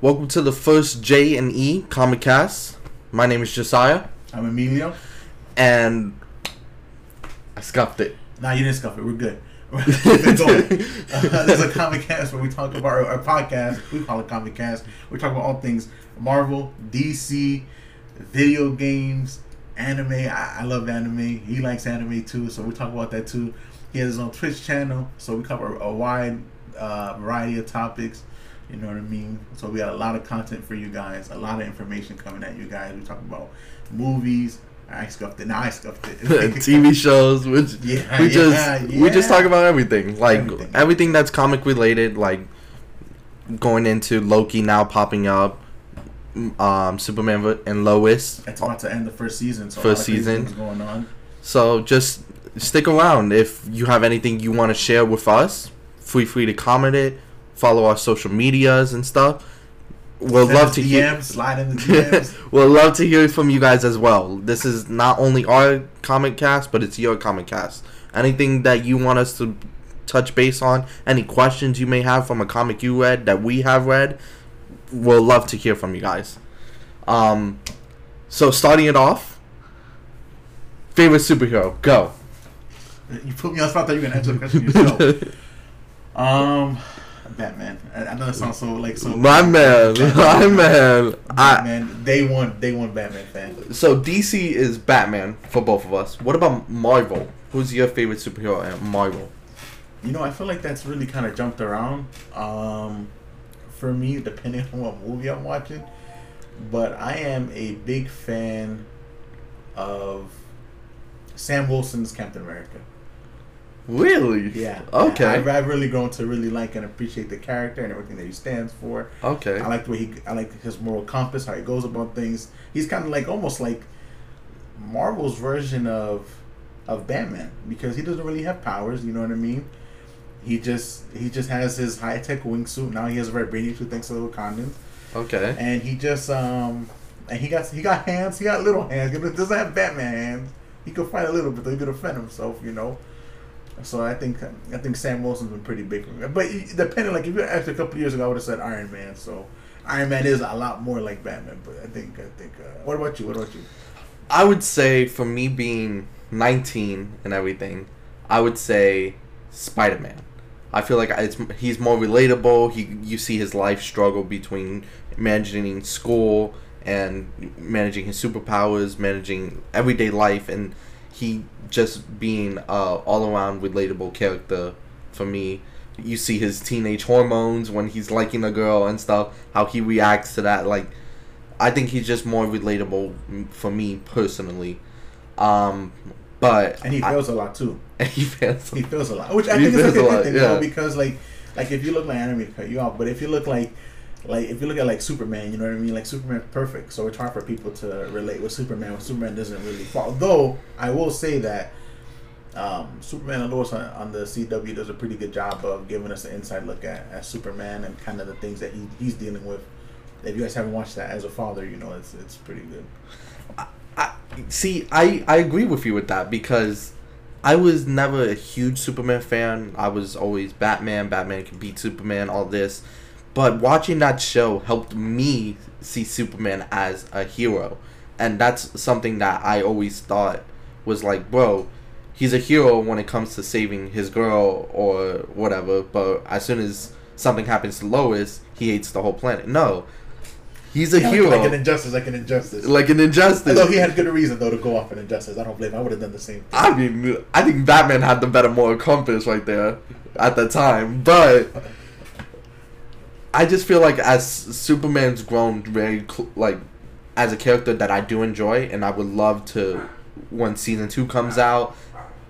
Welcome to the first J and E Comic Cast. My name is Josiah, I'm Emilio. and I scuffed it. Nah, you didn't scuff it. We're good. Keep it going. Uh, this is a comic cast where we talk about our, our podcast. We call it comic cast. We talk about all things Marvel, DC, video games, anime. I, I love anime. He likes anime too, so we talk about that too. He has his own Twitch channel, so we cover a wide uh, variety of topics. You know what I mean? So we got a lot of content for you guys, a lot of information coming at you guys. We talk about movies. I scuffed it. Now I scuffed it. TV shows, which Yeah, we just yeah, we just talk about everything, like Everything. everything, that's comic related, like going into Loki now popping up, um, Superman and Lois. It's about to end the first season, so First a lot of crazy season. going on. So just stick around. If you have anything you want to share with us, feel free to comment it. Follow our social medias and stuff. We'll Send love to DMs, hear. slide in the DMs. we'll love to hear from you guys as well. This is not only our comic cast, but it's your comic cast. Anything that you want us to touch base on, any questions you may have from a comic you read that we have read, we'll love to hear from you guys. Um, so starting it off, favorite superhero, go. you put me on the spot. I thought you were gonna answer the question yourself. um, Batman. I, I know it sounds so like so. My man, my man. I, Batman. Day one, day one Batman fan. so DC is Batman for both of us. What about Marvel? Who's your favorite superhero at Marvel? You know, I feel like that's really kind of jumped around. Um, for me, depending on what movie I'm watching, but I am a big fan of Sam Wilson's Captain America. Really? Yeah. Okay. I've, I've really grown to really like and appreciate the character and everything that he stands for. Okay. I like the way he, I like his moral compass, how he goes about things. He's kind of like almost like Marvel's version of of Batman because he doesn't really have powers. You know what I mean? He just he just has his high tech wingsuit. Now he has a vibranium suit thanks to the Wakandans, Okay. and he just um and he got he got hands. He got little hands. He doesn't have Batman hands. He could fight a little bit. though. He could defend himself. You know. So I think I think Sam Wilson's been pretty big for me. But depending, like if you asked a couple years ago, I would have said Iron Man. So Iron Man is a lot more like Batman. But I think I think. Uh, what about you? What about you? I would say for me being 19 and everything, I would say Spider-Man. I feel like it's he's more relatable. He you see his life struggle between managing school and managing his superpowers, managing everyday life, and he just being uh, all around relatable character for me. You see his teenage hormones when he's liking a girl and stuff. How he reacts to that, like I think he's just more relatable for me personally. Um, but And he I- fails a lot too. he fails. He feels a lot, which I think is a a good lot, thing, yeah. though, because like, like if you look like anime, cut you off. But if you look like, like if you look at like Superman, you know what I mean? Like Superman, perfect, so it's hard for people to relate with Superman. When Superman doesn't really fall. Though I will say that um, Superman and Lois on, on the CW does a pretty good job of giving us an inside look at, at Superman and kind of the things that he, he's dealing with. If you guys haven't watched that as a father, you know it's it's pretty good. I, see, I I agree with you with that because I was never a huge Superman fan. I was always Batman. Batman can beat Superman. All this, but watching that show helped me see Superman as a hero, and that's something that I always thought was like, bro, he's a hero when it comes to saving his girl or whatever. But as soon as something happens to Lois, he hates the whole planet. No, he's a Yeah, hero, like, like an injustice, like an injustice. like an injustice. Although he had good reason though to go off an injustice, I don't blame. him. I would have done the same. thing. I mean, I think Batman had the better moral compass right there at the time, but I just feel like as Superman's grown very cl- like as a character that I do enjoy, and I would love to when season two comes out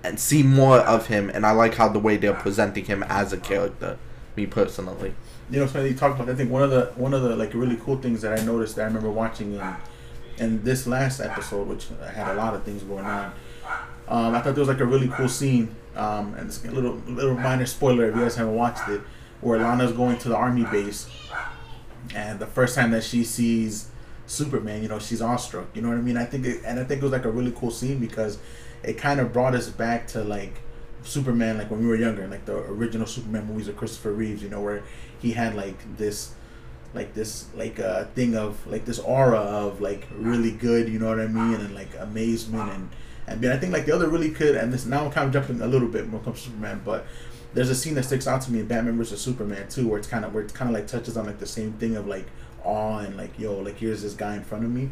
and see more of him. And I like how the way they're presenting him as a character. Me personally, you know, so you talked about. I think one of the one of the like really cool things that I noticed that I remember watching in in this last episode, which had a lot of things going on. Um, I thought there was like a really cool scene, um, and it's a little little minor spoiler if you guys haven't watched it, where Lana's going to the army base, and the first time that she sees Superman, you know, she's awestruck. You know what I mean? I think, it, and I think it was like a really cool scene because it kind of brought us back to like Superman, like when we were younger, like the original Superman movies of Christopher Reeves. You know, where he had like this like this like a uh, thing of like this aura of like really good, you know what I mean, and like amazement and and I think like the other really good and this now I'm kind of jumping a little bit more comes Superman, but there's a scene that sticks out to me in Batman vs Superman too, where it's kind of where it kind of like touches on like the same thing of like awe and like yo like here's this guy in front of me,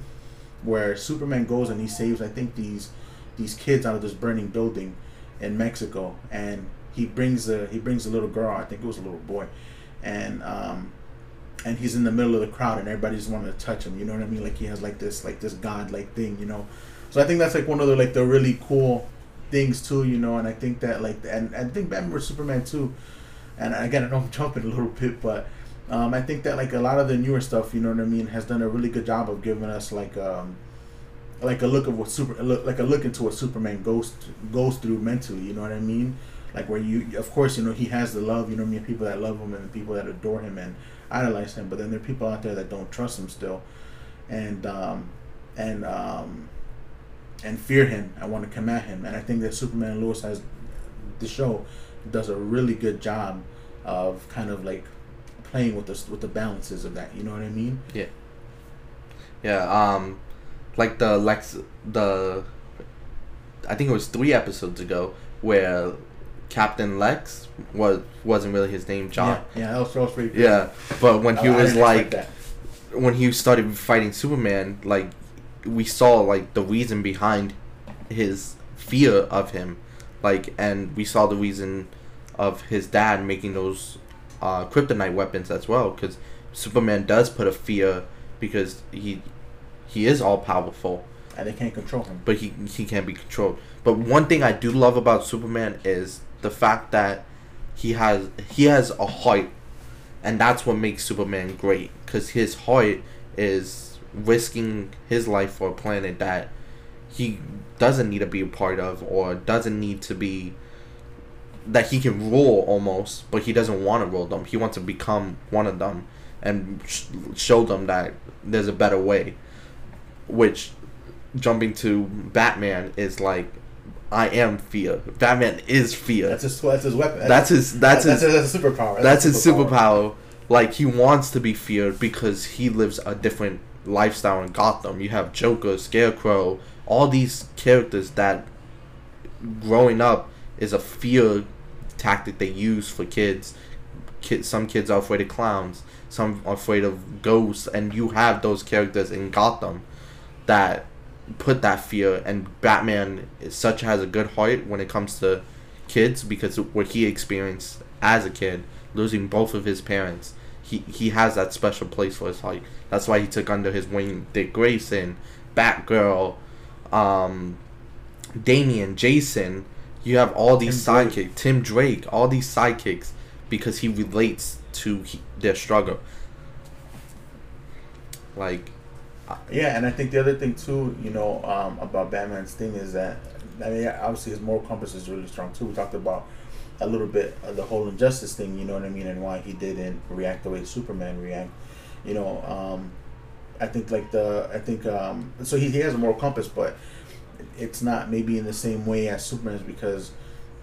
where Superman goes and he saves I think these these kids out of this burning building in Mexico and he brings a he brings a little girl I think it was a little boy, and um and he's in the middle of the crowd and everybody just to touch him you know what I mean? Like he has like this like this god like thing you know, so I think that's like one of the like the really cool things too, you know. And I think that like, and, I think Batman vs Superman too. And again, I know I'm jumping a little bit, but um, I think that like a lot of the newer stuff, you know what I mean, has done a really good job of giving us like um, like a look of what super like a look into what Superman goes goes through mentally. You know what I mean? Like where you, of course, you know he has the love. You know, I mean, people that love him and people that adore him and idolize him. But then there are people out there that don't trust him still, and um, and um, and fear him I want to come at him. And I think that Superman Lois has the show does a really good job of kind of like playing with the with the balances of that. You know what I mean? Yeah. Yeah. Um, like the Lex the. I think it was three episodes ago where Captain Lex was wasn't really his name, John. Yeah, yeah that was, that was pretty. Yeah, but when he I, was I like, when he started fighting Superman, like we saw like the reason behind his fear of him, like, and we saw the reason of his dad making those uh, kryptonite weapons as well, because Superman does put a fear because he he is all powerful. And they can't control him. But he he can't be controlled. But one thing I do love about Superman is the fact that he has he has a heart, and that's what makes Superman great. Cause his heart is risking his life for a planet that he doesn't need to be a part of or doesn't need to be that he can rule almost but he doesn't want to rule them he wants to become one of them and sh- show them that there's a better way which jumping to batman is like I am fear. Batman is fear. That's his. That's his weapon. That's, his. That's, that's his. That's his superpower. That's, that's his superpower. superpower. Like he wants to be feared because he lives a different lifestyle in Gotham. You have Joker, Scarecrow, all these characters that growing up is a fear tactic they use for kids. Kids, some kids are afraid of clowns, some are afraid of ghosts, and you have those characters in Gotham that put that fear. And Batman is such has a good heart when it comes to kids because what he experienced as a kid, losing both of his parents, he he has that special place for his heart. That's why he took under his wing Dick Grayson, Batgirl, um, Damian, Jason. You have all these Tim sidekicks, Drake. Tim Drake, all these sidekicks, because he relates to he, their struggle. Like, yeah, and I think the other thing too, you know, um, about Batman's thing is that I mean, obviously his moral compass is really strong too. We talked about a little bit of the whole injustice thing, you know what I mean, and why he didn't react the way Superman react you know, um, I think like the I think um, so he, he has a moral compass, but it's not maybe in the same way as Superman's because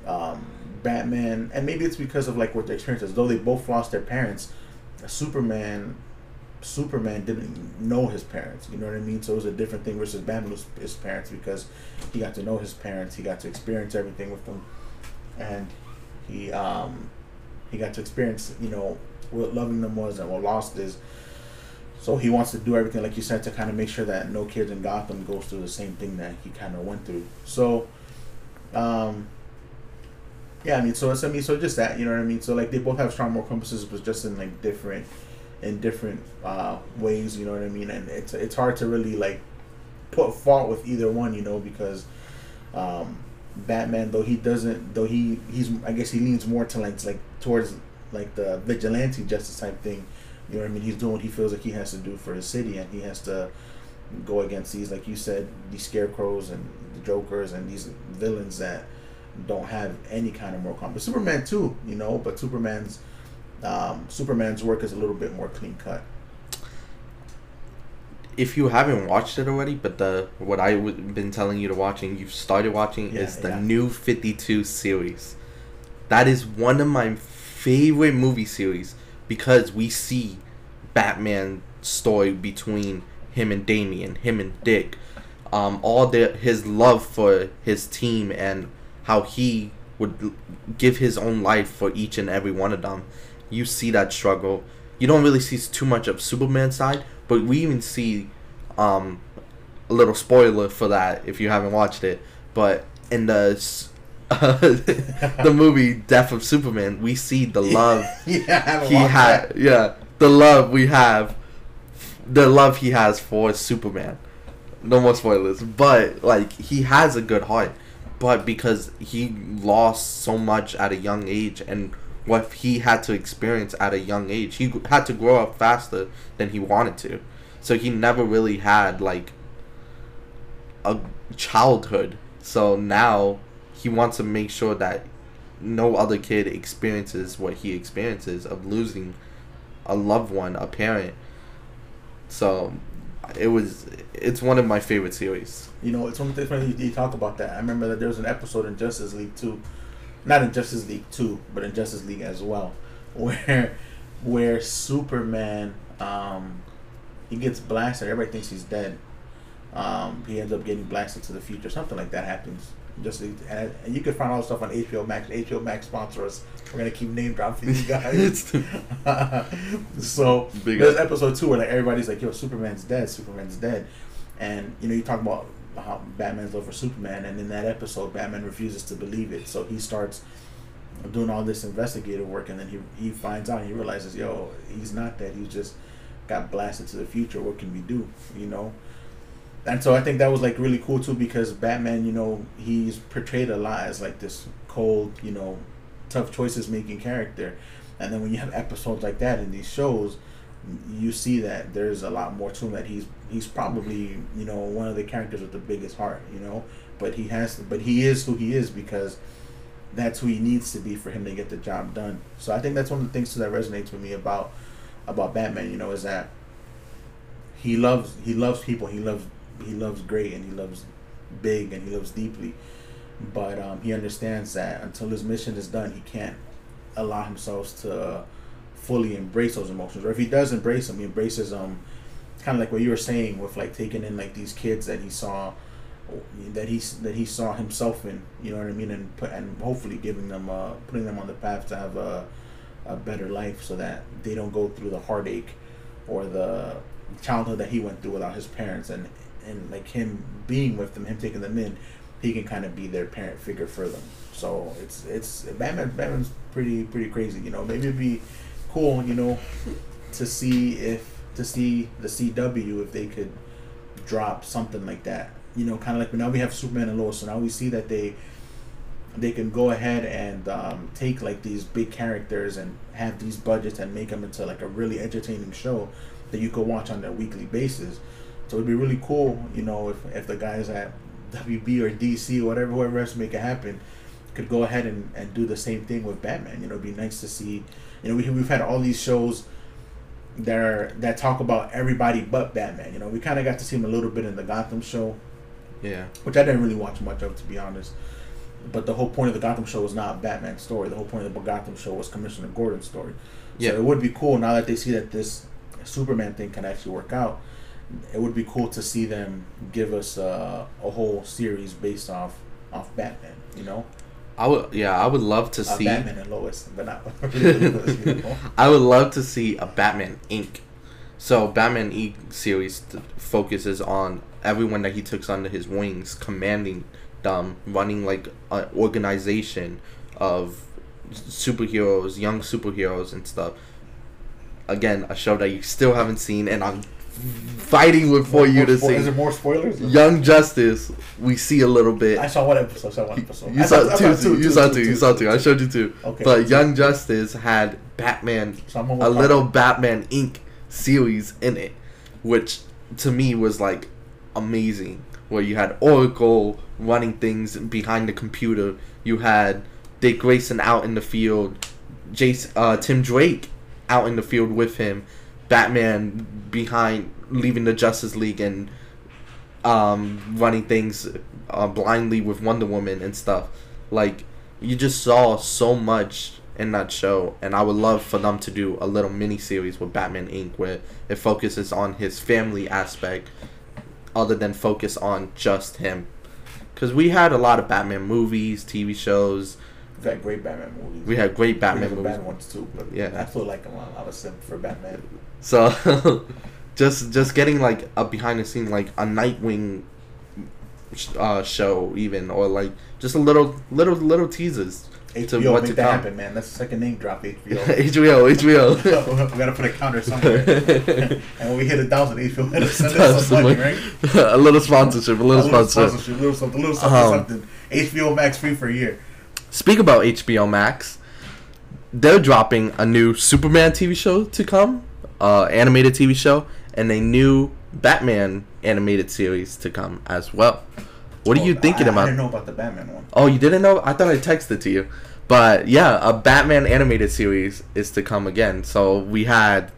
um, Batman and maybe it's because of like what their experiences. Though they both lost their parents, Superman Superman didn't know his parents. You know what I mean? So it was a different thing versus Batman his parents because he got to know his parents. He got to experience everything with them, and he um, he got to experience you know what loving them was and what lost is. So he wants to do everything, like you said, to kind of make sure that no kids in Gotham goes through the same thing that he kind of went through. So, um, yeah, I mean, so it's I mean, so just that, you know what I mean. So like they both have strong moral compasses, but just in like different, in different uh, ways, you know what I mean. And it's it's hard to really like put fault with either one, you know, because um, Batman, though he doesn't, though he he's I guess he leans more to like like towards like the vigilante justice type thing you know what I mean? He's doing what he feels like he has to do for the city, and he has to go against these, like you said, these scarecrows and the jokers and these villains that don't have any kind of moral compass. Superman too, you know, but Superman's um, Superman's work is a little bit more clean cut. If you haven't watched it already, but the what I've been telling you to watch and you've started watching yeah, is the yeah. new Fifty Two series. That is one of my favorite movie series because we see Batman story between him and Damian, him and Dick, um, all the his love for his team and how he would give his own life for each and every one of them. You see that struggle. You don't really see too much of Superman's side, but we even see um, a little spoiler for that if you haven't watched it. But in the the movie Death of Superman, we see the love yeah, he had. Yeah, the love we have, the love he has for Superman. No more spoilers, but like he has a good heart, but because he lost so much at a young age and what he had to experience at a young age, he had to grow up faster than he wanted to, so he never really had like a childhood. So now he wants to make sure that no other kid experiences what he experiences of losing a loved one, a parent. So it was it's one of my favorite series. You know, it's one thing when you, you talk about that. I remember that there was an episode in Justice League two, not in Justice League two, but in Justice League as well, where where Superman um, he gets blasted. Everybody thinks he's dead. Um, he ends up getting blasted to the future. Something like that happens. Just and, and you can find all the stuff on HBO Max. HBO Max sponsor us. We're gonna keep name dropping these guys. so Big there's up. episode two where like everybody's like, "Yo, Superman's dead. Superman's dead," and you know you talk about how Batman's love for Superman, and in that episode, Batman refuses to believe it. So he starts doing all this investigative work, and then he he finds out. He realizes, "Yo, he's not that. He just got blasted to the future. What can we do?" You know and so I think that was like really cool too because Batman, you know, he's portrayed a lot as like this cold, you know, tough choices making character, and then when you have episodes like that in these shows, you see that there's a lot more to him. That he's he's probably you know one of the characters with the biggest heart, you know, but he has to, but he is who he is because that's who he needs to be for him to get the job done. So I think that's one of the things that resonates with me about about Batman. You know, is that he loves he loves people. He loves he loves great and he loves big and he loves deeply but um, he understands that until his mission is done he can't allow himself to fully embrace those emotions or if he does embrace them he embraces them kind of like what you were saying with like taking in like these kids that he saw that he that he saw himself in you know what I mean and put and hopefully giving them uh putting them on the path to have a a better life so that they don't go through the heartache or the childhood that he went through without his parents and and like him being with them, him taking them in, he can kind of be their parent figure for them. So it's it's Batman. Batman's pretty pretty crazy. You know, maybe it'd be cool. You know, to see if to see the CW if they could drop something like that. You know, kind of like but now we have Superman and Lois, so now we see that they they can go ahead and um, take like these big characters and have these budgets and make them into like a really entertaining show that you could watch on a weekly basis. So it'd be really cool, you know, if, if the guys at WB or DC or whatever, whoever to make it happen, could go ahead and, and do the same thing with Batman. You know, it'd be nice to see. You know, we, we've had all these shows that are, that talk about everybody but Batman. You know, we kind of got to see him a little bit in the Gotham show, Yeah. which I didn't really watch much of, to be honest. But the whole point of the Gotham show was not Batman's story. The whole point of the Gotham show was Commissioner Gordon's story. Yeah. So it would be cool now that they see that this Superman thing can actually work out. It would be cool to see them give us uh, a whole series based off off Batman. You know, I would yeah, I would love to see Batman and Lois, but not really Lois, you know? I would love to see a Batman Inc. So Batman Inc. series th- focuses on everyone that he took under his wings, commanding them, running like an organization of superheroes, young superheroes and stuff. Again, a show that you still haven't seen, and I'm fighting with for you to spo- see. Is there more spoilers? Young Justice, we see a little bit. I saw one episode. I saw one episode. You I saw, two, two, you saw two, you saw two. I showed you two. Okay. But Young Justice had Batman, So a little. Batman Inc. series in it, which to me was like amazing. Where you had Oracle running things behind the computer, you had Dick Grayson out in the field, Jason, uh, Tim Drake out in the field with him, Batman behind leaving the Justice League and um, running things uh, blindly with Wonder Woman and stuff. Like you just saw so much in that show, and I would love for them to do a little mini series with Batman Inc. where it focuses on his family aspect, other than focus on just him. Because we had a lot of Batman movies, TV shows. We've had great Batman movies. We had great Batman movies. bad ones too, but Yeah. I feel like I'm a, I'm a simp for Batman. So, just just getting like a behind the scene, like a Nightwing uh, show, even or like just a little little little teasers. HBO, what make to that come. happen, man. That's the second name drop, HBO. HBO, HBO. we gotta put a counter somewhere. and when we hit a thousand, HBO us send us some money, right? a little sponsorship, a little a little sponsorship. sponsorship, a little something, a little something, Um, something. HBO Max free for a year. Speak about HBO Max. They're dropping a new Superman TV show to come, uh, animated TV show, and a new Batman animated series to come as well. What are you Oh, thinking I, I didn't know about the Batman one. Oh, you didn't know? I thought I texted to you. But yeah, a Batman animated series is to come again. So we had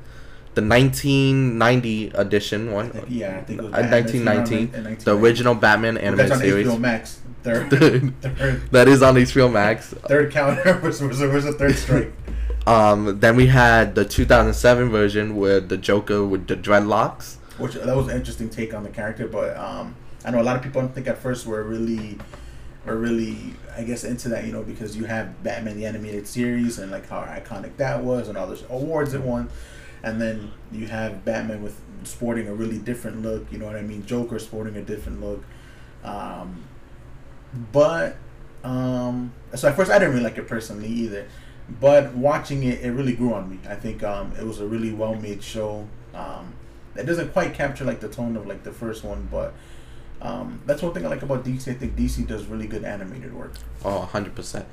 the 1990 edition I one, think, yeah, I think it was uh, Batman 1919, the original Batman That's animated on series. HBO Max. Third, third, that is on HBO Max. third counter was, was, was a third strike. Um, then we had the 2007 version with the Joker with the dreadlocks. which that was an interesting take on the character. But um, I know a lot of people. I think at first were really, were really, I guess, into that. You know, because you have Batman the animated series and like how iconic that was and all those awards it won, and then you have Batman with sporting a really different look. You know what I mean? Joker sporting a different look. Um, but um, so at first I didn't really like it personally either. But watching it, it really grew on me. I think um, it was a really well made show. Um, it doesn't quite capture like the tone of like the first one, but um, that's one thing I like about DC. I think DC does really good animated work. Oh, 100%.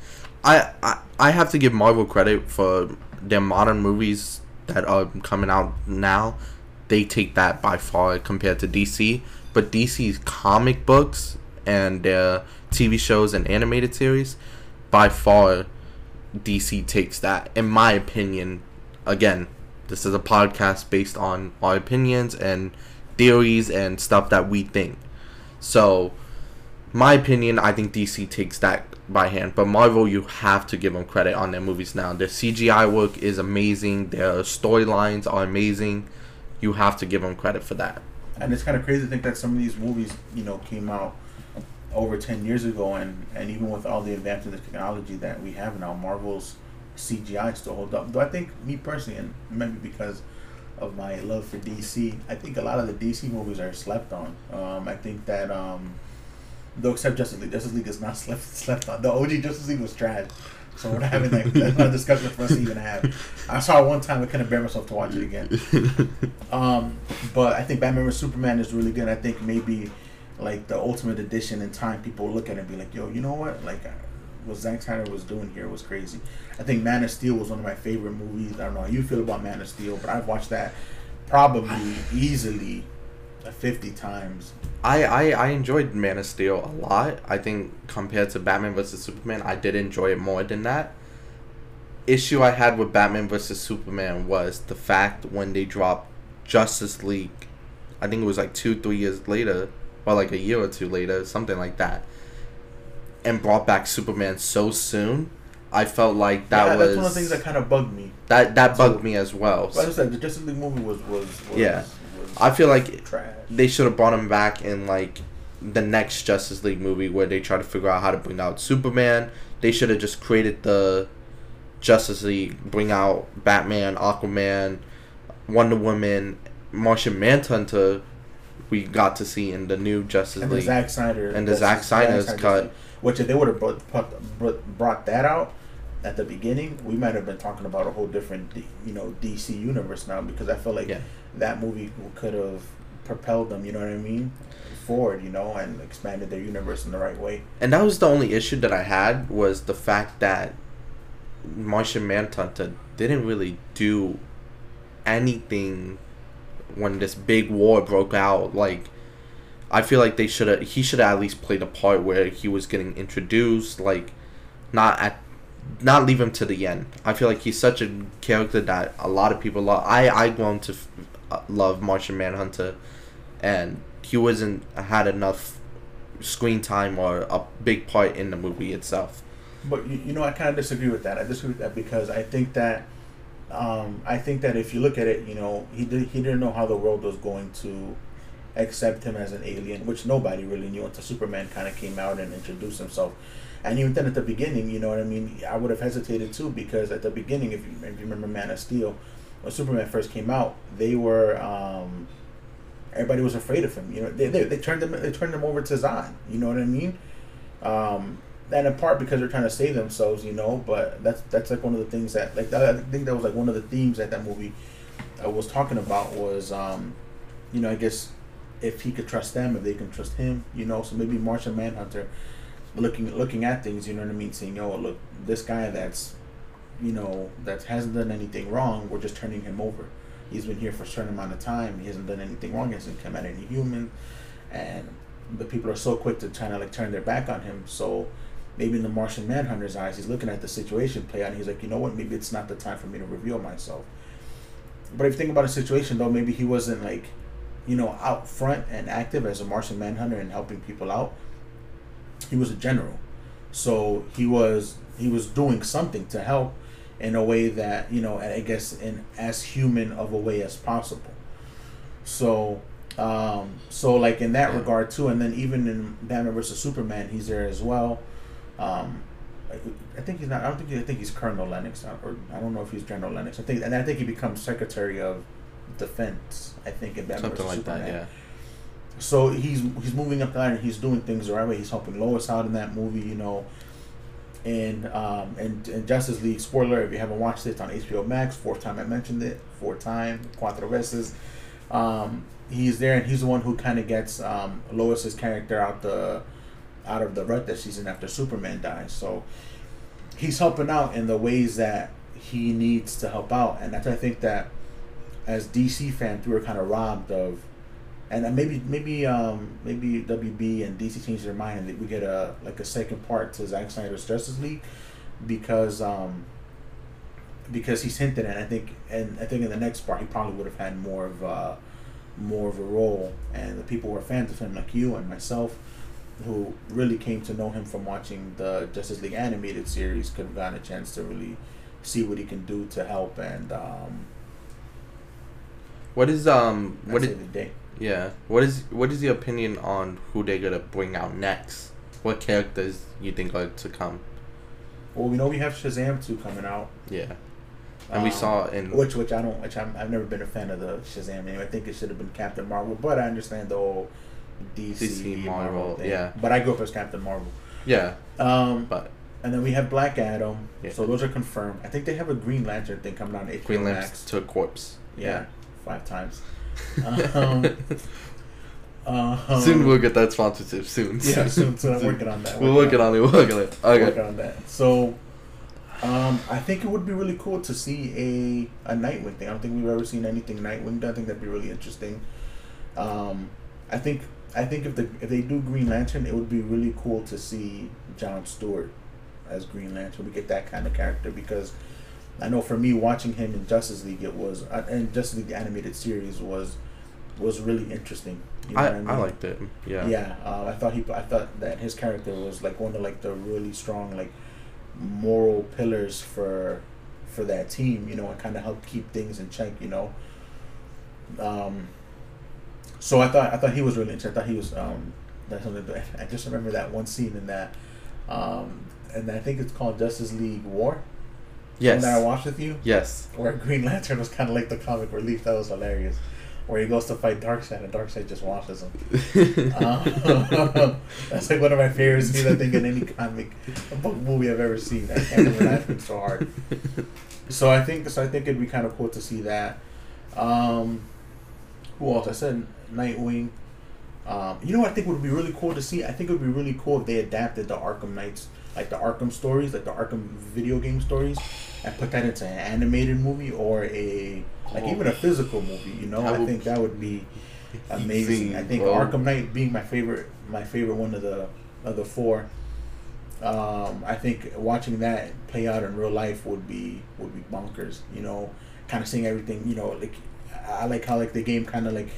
I, I I have to give Marvel credit for their modern movies that are coming out now. They take that by far compared to DC. But DC's comic books and their TV shows and animated series, by far, DC takes that. In my opinion, again, this is a podcast based on our opinions and theories and stuff that we think. So, my opinion, I think DC takes that by hand. But Marvel, you have to give them credit on their movies now. Their CGI work is amazing. Their storylines are amazing. You have to give them credit for that. And it's kind of crazy to think that some of these movies, you know, came out over 10 years ago and, and even with all the advances in technology that we have now marvel's cgi still hold up. Though i think me personally and maybe because of my love for dc i think a lot of the dc movies are slept on. Um, i think that um, though except justice league justice league is not slept slept on. The og justice league was trash. So we're not having that that's not a discussion for us to even have. I saw it one time i couldn't bear myself to watch it again. Um, but I think Batman vs. Superman is really good. I think maybe like the ultimate edition in time, people look at it and be like, "Yo, you know what? Like, what Zack Snyder was doing here was crazy." I think Man of Steel was one of my favorite movies. I don't know how you feel about Man of Steel, but I've watched that probably easily fifty times. I, I, I enjoyed Man of Steel a lot. I think compared to Batman vs Superman, I did enjoy it more than that. Issue I had with Batman vs Superman was the fact when they dropped Justice League, I think it was like two, three years later, or like a year or two later, something like that, and brought back Superman so soon. I felt like that yeah, was that's one of the things that kind of bugged me. that that So- bugged me as well. Like I said, the Justice League movie was was, was Yeah. Was I feel like trash. they should have brought him back in like the next Justice League movie where they try to figure out how to bring out Superman. They should have just created the Justice League, bring out Batman, Aquaman, Wonder Woman, Martian Manhunter. We got to see in the new Justice and League. Zack Snyder And the Zack Snyder's cut. Which if they would have brought, brought, brought- brought that out at the beginning, we might have been talking about a whole different, you know, DC universe now. Because I feel like Yeah. that movie could have propelled them. You know what I mean? Forward, you know, and expanded their universe in the right way. And that was the only issue that I had was the fact that Martian Manhunter didn't really do anything when this big war broke out. Like, I feel like they should have. He should have at least played a part where he was getting introduced. Like, not at, not leave him to the end. I feel like he's such a character that a lot of people love. I I grown to f- uh, love Martian Manhunter, and he wasn't had enough screen time or a big part in the movie itself. But you, you know, I kind of disagree with that. I disagree with that because I think that um, I think that if you look at it, you know, he did he didn't know how the world was going to accept him as an alien, which nobody really knew until Superman kind of came out and introduced himself. And even then, at the beginning, you know what I mean. I would have hesitated too because at the beginning, if you, if you remember Man of Steel, when Superman first came out, they were um, everybody was afraid of him. You know, they, they, they turned them they turned him over to Zod. You know what I mean? Um, and in part because they're trying to save themselves, you know. But that's that's like one of the things that like I think that was like one of the themes that that movie I was talking about was, um, you know, I guess if he could trust them, if they can trust him, you know. So maybe Martian Manhunter looking looking at things, you know what I mean, saying, "Oh, look, this guy that's, you know, that hasn't done anything wrong, we're just turning him over." He's been here for a certain amount of time. He hasn't done anything wrong. He hasn't come at any human, and the people are so quick to try to like turn their back on him. So maybe in the Martian Manhunter's eyes, he's looking at the situation play out, and he's like, you know what? Maybe it's not the time for me to reveal myself. But if you think about a situation though, maybe he wasn't like, you know, out front and active as a Martian Manhunter and helping people out. He was a general, so he was he was doing something to help in a way that you know I guess in as human of a way as possible. So um, so like in that regard too, and then even in Batman versus Superman, he's there as well. Um, I, I think he's not. I don't think. I think he's Colonel Lennox, or I don't know if he's General Lennox. I think, and I think he becomes Secretary of Defense. I think in Batman Something like Superman. that, yeah. So he's he's moving up the line and he's doing things the right way. He's helping Lois out in that movie, you know. And um and, and Justice League spoiler if you haven't watched it it's on HBO Max fourth time I mentioned it fourth time cuatro veces. Um, he's there and he's the one who kind of gets um, Lois's character out the out of the rut that she's in after Superman dies. So he's helping out in the ways that he needs to help out, and that's I think that as DC fans we were kind of robbed of and maybe maybe um maybe WB and DC changed their mind and we get a like a second part to Zack Snyder's Justice League because um because he's hinted and I think and I think in the next part he probably would have had more of a more of a role. And the people who are fans of him like you and myself who really came to know him from watching the Justice League animated series could have gotten a chance to really see what he can do to help and um What is um what day. yeah what is what is your opinion on who they're gonna bring out next? What characters you think are to come? Well, we know we have Shazam two coming out. Yeah, and we Um, saw in which which I don't which I'm, I've never been a fan of the Shazam anyway. I think it should have been Captain Marvel, but I understand the whole DC, DC Marvel, Marvel, thing. yeah. But I grew up as Captain Marvel. yeah, Um, but and then we have Black Adam. Yeah. So those are confirmed. I think they have a Green Lantern thing coming out on HBO Green Max. Lantern to a corpse. Yeah, five times. Um, Um, soon we'll get that sponsorship. Soon. Yeah, soon. So I'm working on that. We're working on it. We're working on it. Okay. working on that. So, um, I think it would be really cool to see a a Nightwing thing. I don't think we've ever seen anything Nightwing. done. I think that'd be really interesting. Um, I think I think if the if they do Green Lantern, it would be really cool to see John Stewart as Green Lantern. We get that kind of character because I know for me watching him in Justice League, it was uh, and Justice League the animated series was was really interesting. You know I, I mean? liked it. Yeah. Yeah, uh, I thought he. I thought that his character was like one of like the really strong like moral pillars for for that team. You know, and kind of help keep things in check. You know. Um. So I thought I thought he was really interesting. I thought he was um. That's something. That, I just remember that one scene in that, um, and I think it's called Justice League War. Yes. That I watched with you, Yes. where Green Lantern was kind of like the comic relief. That was hilarious. Where he goes to fight Darkseid and Darkseid just watches him. Uh, that's like one of my favorite scenes I think in any comic book movie I've ever seen. I can't remember laughing so hard. So I think so. I think it'd be kind of cool to see that. Um, who else? I said Nightwing. Um, you know what I think would be really cool to see? I think it would be really cool if they adapted the Arkham Knights, like the Arkham stories, like the Arkham video game stories, and put that into an animated movie or a like even a physical movie. You know, I would think that would be amazing. I think bro. Arkham Knight being my favorite, my favorite one of the of the four. Um, I think watching that play out in real life would be would be bonkers. You know, kind of seeing everything. You know, like I like how like the game kind of like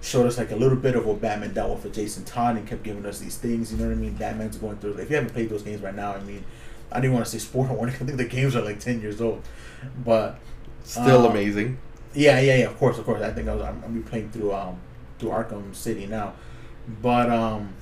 showed us like a little bit of what Batman dealt with with Jason Todd and kept giving us these things. You know what I mean? Batman's going through. If you haven't played those games right now, I mean, I didn't want to say sport warning. I think the games are like ten years old, but Still uh, amazing. yeah, yeah, yeah. Of course, of course. I think I was. I'm, I'm be playing through um through Arkham City now, but um,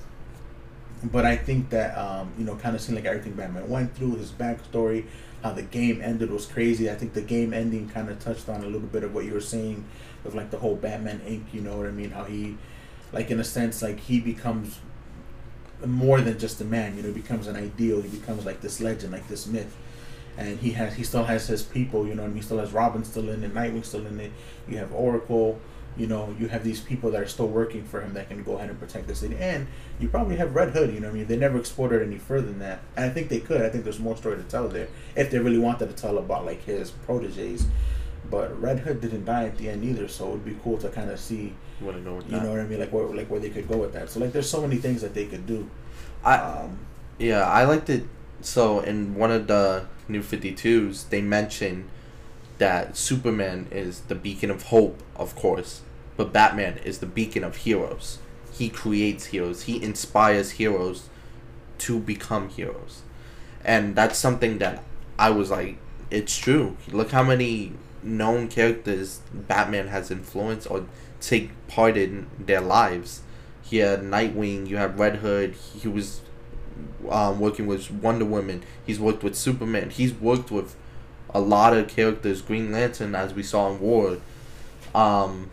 but I think that um you know kind of seeing like everything Batman went through, his backstory, how the game ended was crazy. I think the game ending kind of touched on a little bit of what you were saying with like the whole Batman Inc. You know what I mean? How he, like in a sense, like he becomes more than just a man. You know, he becomes an ideal. He becomes like this legend, like this myth. And he has, he still has his people. You know, and he still has Robin still in it, Nightwing still in it. You have Oracle. You know, you have these people that are still working for him that can go ahead and protect the city. And you probably have Red Hood. You know, what I mean, they never explored it any further than that. And I think they could. I think there's more story to tell there if they really wanted to tell about like his proteges. But Red Hood didn't die at the end either, so it would be cool to kind of see Want to know what you know what I mean? Like where like where they could go with that. So like there's so many things that they could do. I Um, yeah, I liked it. So in one of the new Fifty Twos, they mention that Superman is the beacon of hope, of course, but Batman is the beacon of heroes. He creates heroes. He inspires heroes to become heroes, and that's something that I was like, it's true. Look how many known characters Batman has influenced or take part in their lives. He had Nightwing. You have Red Hood. He was um, working with Wonder Woman. He's worked with Superman. He's worked with a lot of characters. Green Lantern, as we saw in War. Um,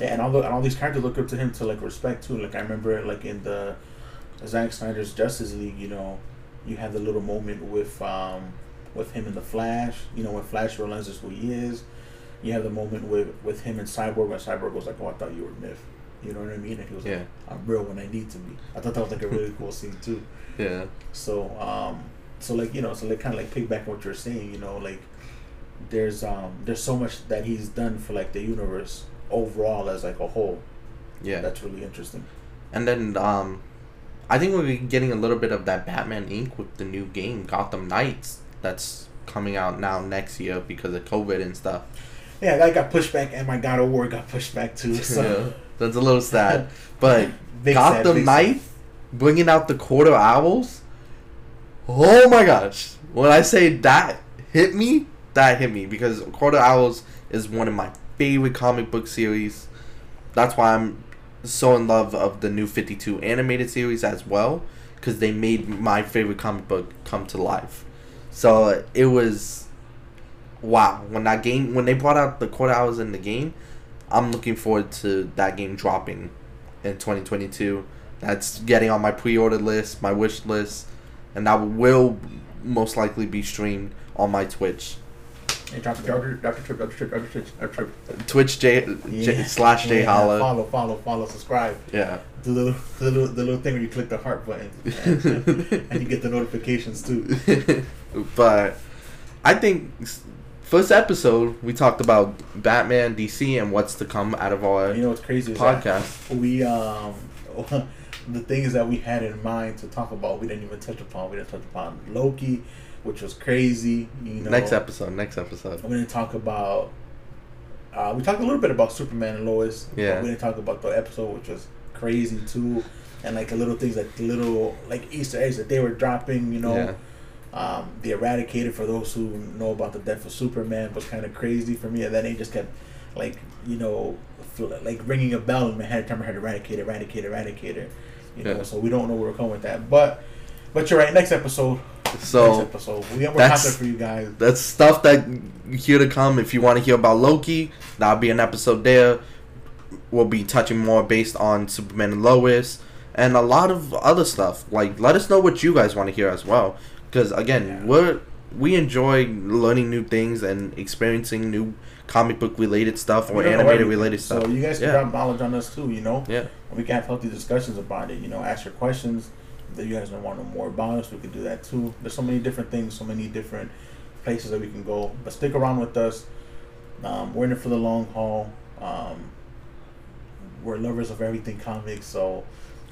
yeah, and all the, and all these characters look up to him to like respect too. Like I remember like in the Zack Snyder's Justice League, you know, you had the little moment with um with him in the Flash. You know when Flash realizes who he is. You have the moment with with him and Cyborg when Cyborg was like, "Oh, I thought you were Myth." You know what I mean? And he was Yeah. like, "I'm real when I need to be." I thought that was like a really cool scene too. yeah. So, um, so like you know, so like kind of like piggyback on what you're saying, you know, like there's um there's so much that he's done for like the universe overall as like a whole. Yeah. That's really interesting. And then um, I think we'll be getting a little bit of that Batman Inc. with the new game Gotham Knights that's coming out now next year because of COVID and stuff. Yeah, that got pushed back, and my God of War got pushed back too. So that's a little sad. But sad, Gotham big Knight bringing out the Court of Owls. Oh my gosh! When I say that hit me, that hit me because Court of Owls is one of my favorite comic book series. That's why I'm so in love of the new Fifty Two animated series as well because they made my favorite comic book come to life. So it was wow when that game when they brought out the Court of Owls in the game. I'm looking forward to that game dropping in 2022. That's getting on my pre-order list, my wish list, and that will most likely be streamed on my Twitch. Hey, Dr. Dr. Dr. Trip, Dr. Trip, Dr. Trip, Dr. Trip. Twitch J, J Yeah. slash J Yeah, Holla. Follow, follow, follow, subscribe. Yeah. The little, the little, the little thing where you click the heart button, and, and you get the notifications too. but I think first episode we talked about Batman, DC, and what's to come out of our You know what's crazy podcast. we um the things that we had in mind to talk about we didn't even touch upon. We didn't touch upon Loki, which was crazy. You know, Next episode. Next episode. We didn't talk about. Uh, we talked a little bit about Superman and Lois. Yeah. we didn't talk about the episode, which was crazy too, and like the little things, like the little like Easter eggs that they were dropping. You know, Yeah. um, the Eradicator for those who know about the death of Superman was kind of crazy for me, and then they just kept like you know like ringing a bell in my head. Time I heard eradicate, eradicate, Eradicator. You know, Yeah. so we don't know where we're going with that, but but you're right. Next episode. next So episode. We, we're that's- content for you guys. that's stuff that here to come. If you want to hear about Loki, that'll be an episode there. We'll be touching more based on Superman and Lois and a lot of other stuff. Like, let us know what you guys want to hear as well. Because again, Yeah. we're we enjoy learning new things and experiencing new comic book related stuff or animated related stuff. So you guys can yeah. drop knowledge on us too. You know, yeah, we can have healthy discussions about it. You know, ask your questions. If you guys don't want to know more about us, we can do that too. There's so many different things, so many different places that we can go. But stick around with us. Um, we're in it for the long haul. Um, we're lovers of everything comics, so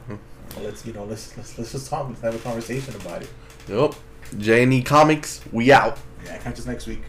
Hmm. let's you know let's let's let's just talk. Let's have a conversation about it. Yep. J and E Comics, we out. Yeah, catch us next week.